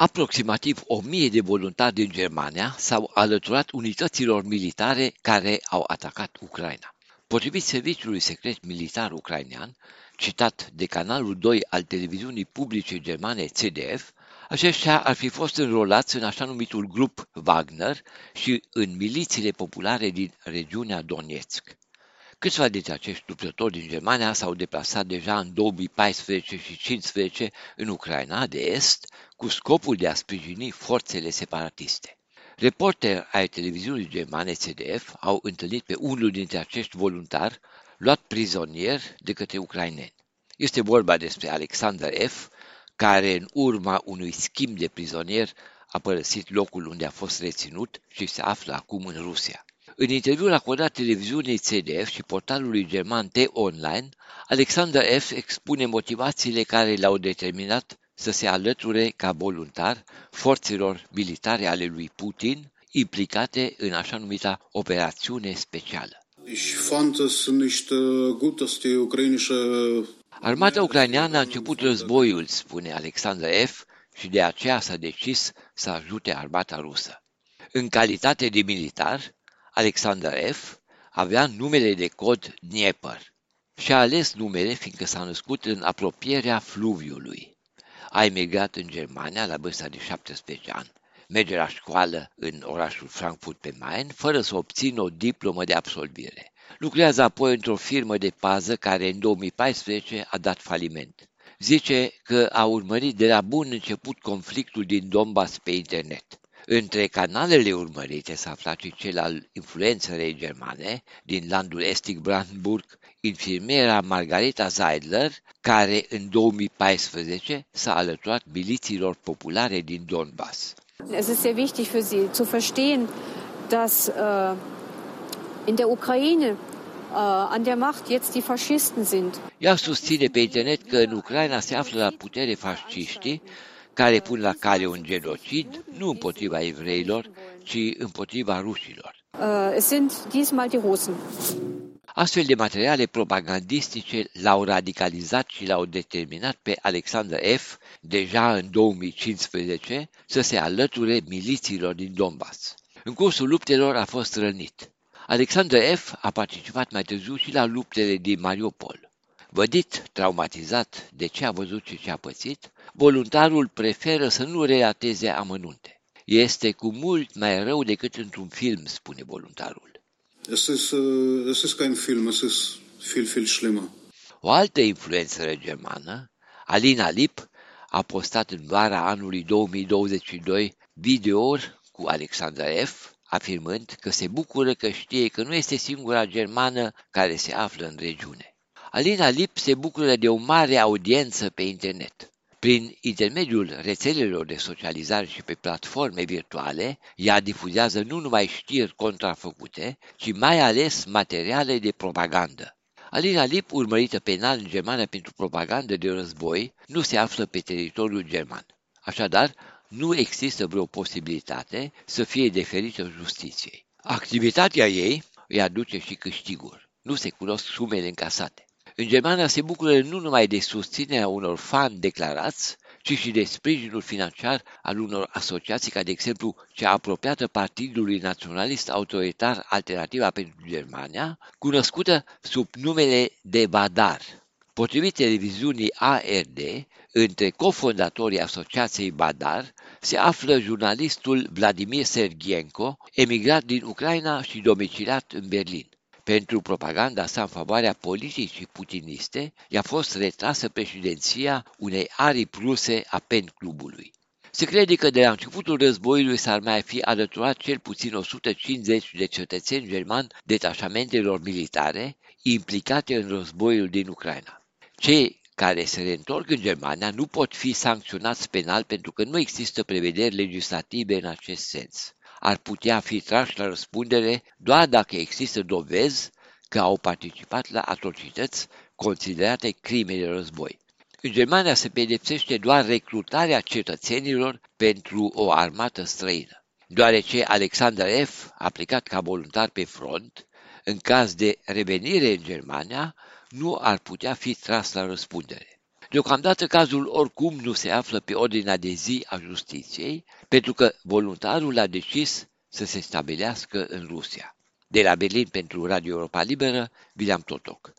Aproximativ o mie de voluntari din Germania s-au alăturat unităților militare care au atacat Ucraina. Potrivit serviciului secret militar ucrainean, citat de canalul 2 al televiziunii publice germane CDF, aceștia ar fi fost înrolați în așa numitul grup Wagner și în milițiile populare din regiunea Donetsk. Câțiva dintre acești luptători din Germania s-au deplasat deja în 2014 și 2015 în Ucraina de Est cu scopul de a sprijini forțele separatiste. Reporteri ai televiziunii germane CDF au întâlnit pe unul dintre acești voluntari luat prizonier de către ucraineni. Este vorba despre Alexander F., care în urma unui schimb de prizonier a părăsit locul unde a fost reținut și se află acum în Rusia. În interviul acordat televiziunii CDF și portalului german T-Online, Alexander F. expune motivațiile care l-au determinat să se alăture ca voluntar forțelor militare ale lui Putin implicate în așa numita operațiune specială. Armata ucraineană a început războiul, spune Alexander F., și de aceea s-a decis să ajute armata rusă. În calitate de militar, Alexander F. avea numele de cod Dnieper și a ales numele fiindcă s-a născut în apropierea fluviului. A emigrat în Germania la vârsta de 17 ani. Merge la școală în orașul Frankfurt pe Main, fără să obțină o diplomă de absolvire. Lucrează apoi într-o firmă de pază care în 2014 a dat faliment. Zice că a urmărit de la bun început conflictul din Donbass pe internet. Între canalele urmărite s-a aflat și cel al influențărei germane din landul estic Brandenburg, infirmiera Margareta Zeidler, care în 2014 s-a alăturat milițiilor populare din Donbass. Es ist sehr wichtig für Sie zu verstehen, dass äh, in der Ukraine äh, an der Macht jetzt die Faschisten sind. Ea susține pe internet că în Ucraina se află la putere fasciștii care pun la cale un genocid nu împotriva evreilor, ci împotriva rușilor. Uh, es sind diesmal die Russen. Astfel de materiale propagandistice l-au radicalizat și l-au determinat pe Alexander F. deja în 2015 să se alăture milițiilor din Donbass. În cursul luptelor a fost rănit. Alexander F. a participat mai târziu și la luptele din Mariupol. Vădit, traumatizat de ce a văzut și ce a pățit, voluntarul preferă să nu relateze amănunte. Este cu mult mai rău decât într-un film, spune voluntarul. Es ist, uh, es ist kein Film, es ist viel, viel schlimmer. O altă influență germană, Alina Lip, a postat în vara anului 2022 videouri cu Alexandra F., afirmând că se bucură că știe că nu este singura germană care se află în regiune. Alina Lip se bucură de o mare audiență pe internet. Prin intermediul rețelelor de socializare și pe platforme virtuale, ea difuzează nu numai știri contrafăcute, ci mai ales materiale de propagandă. Alina Lip, urmărită penal în Germania pentru propagandă de război, nu se află pe teritoriul german. Așadar, nu există vreo posibilitate să fie deferită justiției. Activitatea ei îi aduce și câștiguri. Nu se cunosc sumele încasate. În Germania se bucură nu numai de susținerea unor fani declarați, ci și de sprijinul financiar al unor asociații ca de exemplu cea apropiată Partidului Naționalist Autoritar Alternativa pentru Germania, cunoscută sub numele de Badar. Potrivit televiziunii ARD, între cofondatorii asociației Badar se află jurnalistul Vladimir Sergienko, emigrat din Ucraina și domiciliat în Berlin. Pentru propaganda sa în favoarea politicii putiniste, i-a fost retrasă președinția unei arii ruse a PEN clubului. Se crede că de la începutul războiului s-ar mai fi alăturat cel puțin 150 de cetățeni germani detașamentelor militare implicate în războiul din Ucraina. Cei care se reîntorc în Germania nu pot fi sancționați penal pentru că nu există prevederi legislative în acest sens ar putea fi trași la răspundere doar dacă există dovezi că au participat la atrocități considerate crime de război. În Germania se pedepsește doar recrutarea cetățenilor pentru o armată străină. Deoarece Alexander F. a plecat ca voluntar pe front, în caz de revenire în Germania, nu ar putea fi tras la răspundere. Deocamdată cazul oricum nu se află pe ordinea de zi a justiției, pentru că voluntarul a decis să se stabilească în Rusia. De la Berlin pentru Radio Europa Liberă, William Totoc.